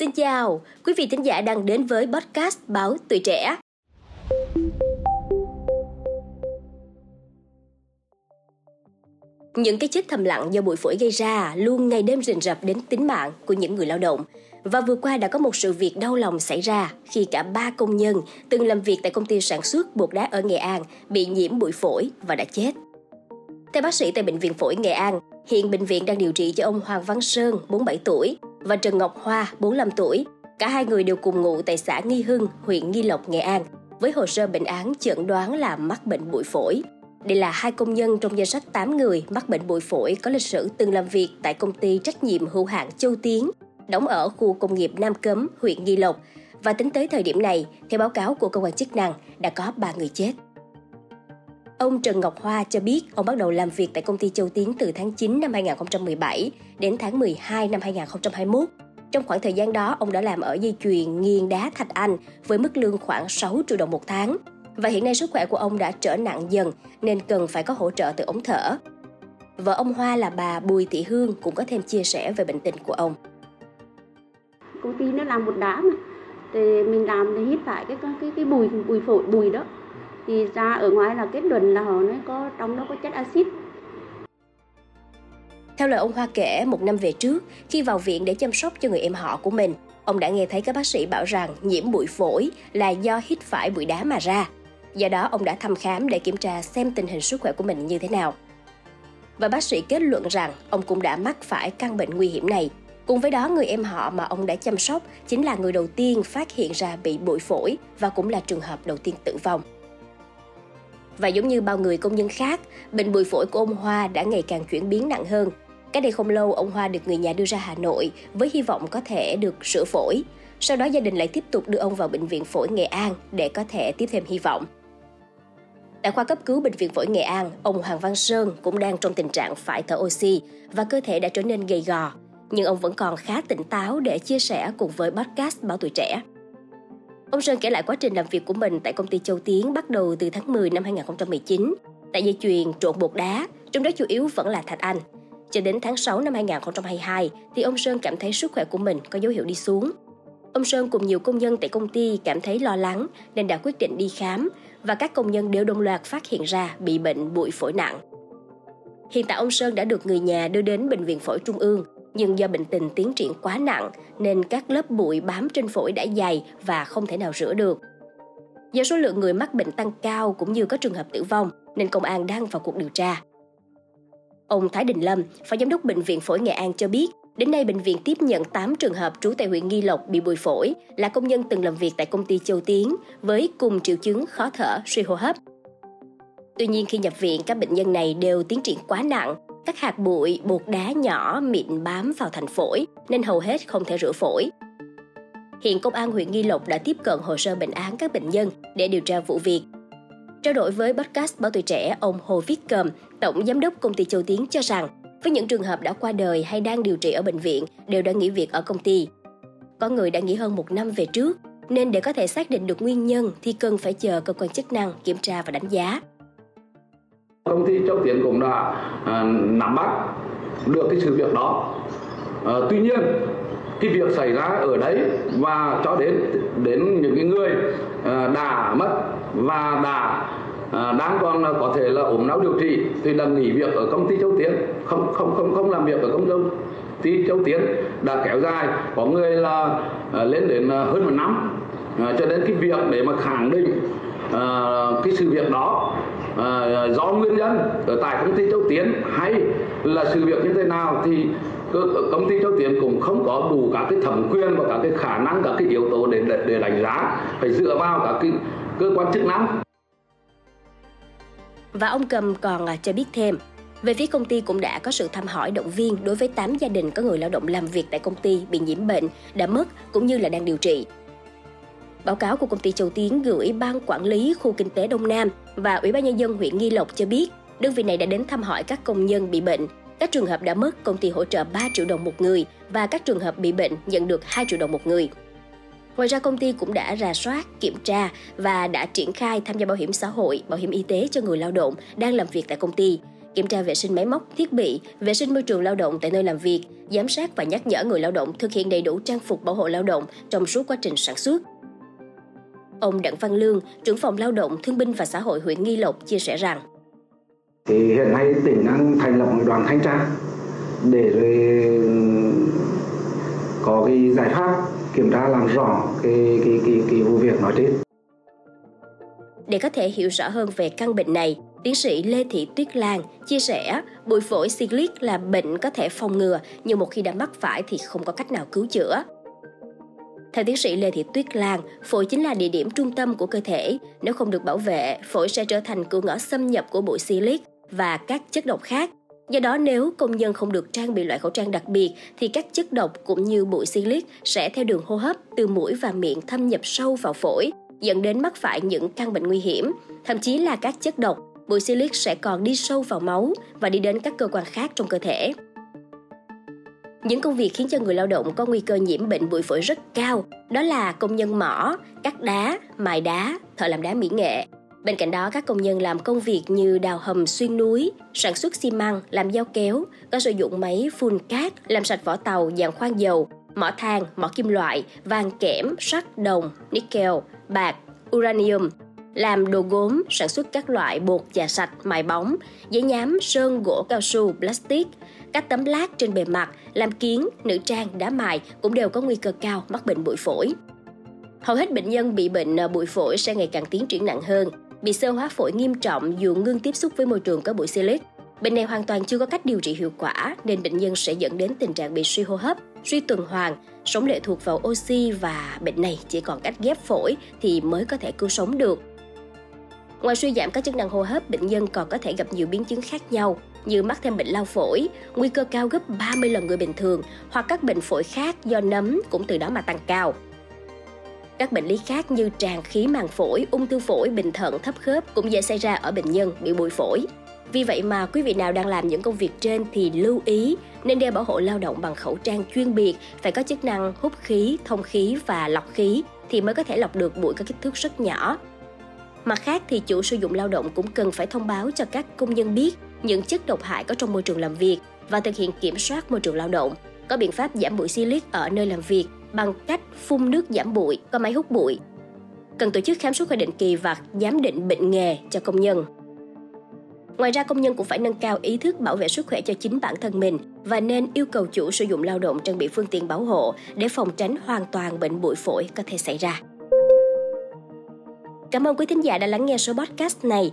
Xin chào, quý vị thính giả đang đến với podcast Báo Tuổi Trẻ. Những cái chết thầm lặng do bụi phổi gây ra luôn ngày đêm rình rập đến tính mạng của những người lao động. Và vừa qua đã có một sự việc đau lòng xảy ra khi cả ba công nhân từng làm việc tại công ty sản xuất bột đá ở Nghệ An bị nhiễm bụi phổi và đã chết. Theo bác sĩ tại Bệnh viện Phổi Nghệ An, hiện bệnh viện đang điều trị cho ông Hoàng Văn Sơn, 47 tuổi, và Trần Ngọc Hoa, 45 tuổi. Cả hai người đều cùng ngụ tại xã Nghi Hưng, huyện Nghi Lộc, Nghệ An, với hồ sơ bệnh án chẩn đoán là mắc bệnh bụi phổi. Đây là hai công nhân trong danh sách 8 người mắc bệnh bụi phổi có lịch sử từng làm việc tại công ty trách nhiệm hữu hạn Châu Tiến, đóng ở khu công nghiệp Nam Cấm, huyện Nghi Lộc. Và tính tới thời điểm này, theo báo cáo của cơ quan chức năng, đã có 3 người chết. Ông Trần Ngọc Hoa cho biết ông bắt đầu làm việc tại công ty Châu Tiến từ tháng 9 năm 2017 đến tháng 12 năm 2021. Trong khoảng thời gian đó, ông đã làm ở dây chuyền nghiền đá Thạch Anh với mức lương khoảng 6 triệu đồng một tháng. Và hiện nay sức khỏe của ông đã trở nặng dần nên cần phải có hỗ trợ từ ống thở. Vợ ông Hoa là bà Bùi Thị Hương cũng có thêm chia sẻ về bệnh tình của ông. Công ty nó làm một đá mà, thì mình làm thì hít phải cái cái cái bùi bùi phổi bùi đó thì ra ở ngoài là kết luận là họ nói có trong đó có chất axit theo lời ông Hoa kể, một năm về trước, khi vào viện để chăm sóc cho người em họ của mình, ông đã nghe thấy các bác sĩ bảo rằng nhiễm bụi phổi là do hít phải bụi đá mà ra. Do đó, ông đã thăm khám để kiểm tra xem tình hình sức khỏe của mình như thế nào. Và bác sĩ kết luận rằng ông cũng đã mắc phải căn bệnh nguy hiểm này. Cùng với đó, người em họ mà ông đã chăm sóc chính là người đầu tiên phát hiện ra bị bụi phổi và cũng là trường hợp đầu tiên tử vong. Và giống như bao người công nhân khác, bệnh bụi phổi của ông Hoa đã ngày càng chuyển biến nặng hơn. Cách đây không lâu, ông Hoa được người nhà đưa ra Hà Nội với hy vọng có thể được sửa phổi. Sau đó gia đình lại tiếp tục đưa ông vào bệnh viện phổi Nghệ An để có thể tiếp thêm hy vọng. Tại khoa cấp cứu bệnh viện phổi Nghệ An, ông Hoàng Văn Sơn cũng đang trong tình trạng phải thở oxy và cơ thể đã trở nên gầy gò. Nhưng ông vẫn còn khá tỉnh táo để chia sẻ cùng với podcast Báo Tuổi Trẻ. Ông Sơn kể lại quá trình làm việc của mình tại công ty Châu Tiến bắt đầu từ tháng 10 năm 2019 tại dây chuyền trộn bột đá, trong đó chủ yếu vẫn là thạch anh. Cho đến tháng 6 năm 2022 thì ông Sơn cảm thấy sức khỏe của mình có dấu hiệu đi xuống. Ông Sơn cùng nhiều công nhân tại công ty cảm thấy lo lắng nên đã quyết định đi khám và các công nhân đều đồng loạt phát hiện ra bị bệnh bụi phổi nặng. Hiện tại ông Sơn đã được người nhà đưa đến bệnh viện phổi trung ương nhưng do bệnh tình tiến triển quá nặng nên các lớp bụi bám trên phổi đã dày và không thể nào rửa được. Do số lượng người mắc bệnh tăng cao cũng như có trường hợp tử vong nên công an đang vào cuộc điều tra. Ông Thái Đình Lâm, Phó Giám đốc Bệnh viện Phổi Nghệ An cho biết, đến nay bệnh viện tiếp nhận 8 trường hợp trú tại huyện Nghi Lộc bị bụi phổi, là công nhân từng làm việc tại công ty Châu Tiến với cùng triệu chứng khó thở, suy hô hấp. Tuy nhiên khi nhập viện, các bệnh nhân này đều tiến triển quá nặng các hạt bụi, bột đá nhỏ mịn bám vào thành phổi nên hầu hết không thể rửa phổi. Hiện Công an huyện Nghi Lộc đã tiếp cận hồ sơ bệnh án các bệnh nhân để điều tra vụ việc. Trao đổi với podcast Báo Tuổi Trẻ, ông Hồ Viết Cầm, Tổng Giám đốc Công ty Châu Tiến cho rằng với những trường hợp đã qua đời hay đang điều trị ở bệnh viện đều đã nghỉ việc ở công ty. Có người đã nghỉ hơn một năm về trước, nên để có thể xác định được nguyên nhân thì cần phải chờ cơ quan chức năng kiểm tra và đánh giá công ty Châu Tiến cũng đã à, nắm bắt được cái sự việc đó. Ờ, tuy nhiên, cái việc xảy ra ở đấy và cho đến đến những cái người à, đã mất và đã à, đang còn có thể là ốm đau điều trị thì là nghỉ việc ở công ty Châu Tiến, không không không không làm việc ở công ty Châu Tiến đã kéo dài, có người là lên đến hơn một năm. Ờ, cho nên cái việc để mà khẳng định cái sự việc đó à, do nguyên nhân ở tại công ty Châu Tiến hay là sự việc như thế nào thì công ty Châu Tiến cũng không có đủ các cái thẩm quyền và các cái khả năng các cái yếu tố để để đánh giá phải dựa vào các cái cơ quan chức năng và ông Cầm còn à, cho biết thêm về phía công ty cũng đã có sự thăm hỏi động viên đối với 8 gia đình có người lao động làm việc tại công ty bị nhiễm bệnh, đã mất cũng như là đang điều trị. Báo cáo của công ty Châu Tiến gửi Ban Quản lý Khu Kinh tế Đông Nam và Ủy ban Nhân dân huyện Nghi Lộc cho biết, đơn vị này đã đến thăm hỏi các công nhân bị bệnh. Các trường hợp đã mất, công ty hỗ trợ 3 triệu đồng một người và các trường hợp bị bệnh nhận được 2 triệu đồng một người. Ngoài ra công ty cũng đã rà soát, kiểm tra và đã triển khai tham gia bảo hiểm xã hội, bảo hiểm y tế cho người lao động đang làm việc tại công ty. kiểm tra vệ sinh máy móc, thiết bị, vệ sinh môi trường lao động tại nơi làm việc, giám sát và nhắc nhở người lao động thực hiện đầy đủ trang phục bảo hộ lao động trong suốt quá trình sản xuất. Ông Đặng Văn Lương, trưởng phòng lao động, thương binh và xã hội huyện Nghi Lộc chia sẻ rằng thì hiện nay tỉnh đang thành lập một đoàn thanh tra để rồi có cái giải pháp kiểm tra làm rõ cái cái cái, cái vụ việc nói trên. Để có thể hiểu rõ hơn về căn bệnh này, tiến sĩ Lê Thị Tuyết Lan chia sẻ bụi phổi cyclic là bệnh có thể phòng ngừa nhưng một khi đã mắc phải thì không có cách nào cứu chữa. Theo tiến sĩ Lê Thị Tuyết Lan, phổi chính là địa điểm trung tâm của cơ thể. Nếu không được bảo vệ, phổi sẽ trở thành cửa ngõ xâm nhập của bụi silic và các chất độc khác. Do đó nếu công nhân không được trang bị loại khẩu trang đặc biệt thì các chất độc cũng như bụi silic sẽ theo đường hô hấp từ mũi và miệng thâm nhập sâu vào phổi, dẫn đến mắc phải những căn bệnh nguy hiểm. Thậm chí là các chất độc, bụi silic sẽ còn đi sâu vào máu và đi đến các cơ quan khác trong cơ thể. Những công việc khiến cho người lao động có nguy cơ nhiễm bệnh bụi phổi rất cao, đó là công nhân mỏ, cắt đá, mài đá, thợ làm đá mỹ nghệ. Bên cạnh đó, các công nhân làm công việc như đào hầm xuyên núi, sản xuất xi măng, làm dao kéo, có sử dụng máy phun cát, làm sạch vỏ tàu, dạng khoan dầu, mỏ than, mỏ kim loại, vàng kẽm, sắt, đồng, nickel, bạc, uranium, làm đồ gốm, sản xuất các loại bột trà sạch, mài bóng, giấy nhám, sơn, gỗ cao su, plastic, các tấm lát trên bề mặt, làm kiến, nữ trang, đá mài cũng đều có nguy cơ cao mắc bệnh bụi phổi. Hầu hết bệnh nhân bị bệnh ờ, bụi phổi sẽ ngày càng tiến triển nặng hơn, bị sơ hóa phổi nghiêm trọng dù ngưng tiếp xúc với môi trường có bụi silic. Bệnh này hoàn toàn chưa có cách điều trị hiệu quả nên bệnh nhân sẽ dẫn đến tình trạng bị suy hô hấp, suy tuần hoàn, sống lệ thuộc vào oxy và bệnh này chỉ còn cách ghép phổi thì mới có thể cứu sống được. Ngoài suy giảm các chức năng hô hấp, bệnh nhân còn có thể gặp nhiều biến chứng khác nhau như mắc thêm bệnh lao phổi, nguy cơ cao gấp 30 lần người bình thường hoặc các bệnh phổi khác do nấm cũng từ đó mà tăng cao. Các bệnh lý khác như tràn khí màng phổi, ung thư phổi, bệnh thận, thấp khớp cũng dễ xảy ra ở bệnh nhân bị bụi phổi. Vì vậy mà quý vị nào đang làm những công việc trên thì lưu ý nên đeo bảo hộ lao động bằng khẩu trang chuyên biệt, phải có chức năng hút khí, thông khí và lọc khí thì mới có thể lọc được bụi có kích thước rất nhỏ. Mặt khác thì chủ sử dụng lao động cũng cần phải thông báo cho các công nhân biết những chất độc hại có trong môi trường làm việc và thực hiện kiểm soát môi trường lao động, có biện pháp giảm bụi silic ở nơi làm việc bằng cách phun nước giảm bụi, có máy hút bụi. Cần tổ chức khám sức khỏe định kỳ và giám định bệnh nghề cho công nhân. Ngoài ra công nhân cũng phải nâng cao ý thức bảo vệ sức khỏe cho chính bản thân mình và nên yêu cầu chủ sử dụng lao động trang bị phương tiện bảo hộ để phòng tránh hoàn toàn bệnh bụi phổi có thể xảy ra. Cảm ơn quý thính giả đã lắng nghe số podcast này.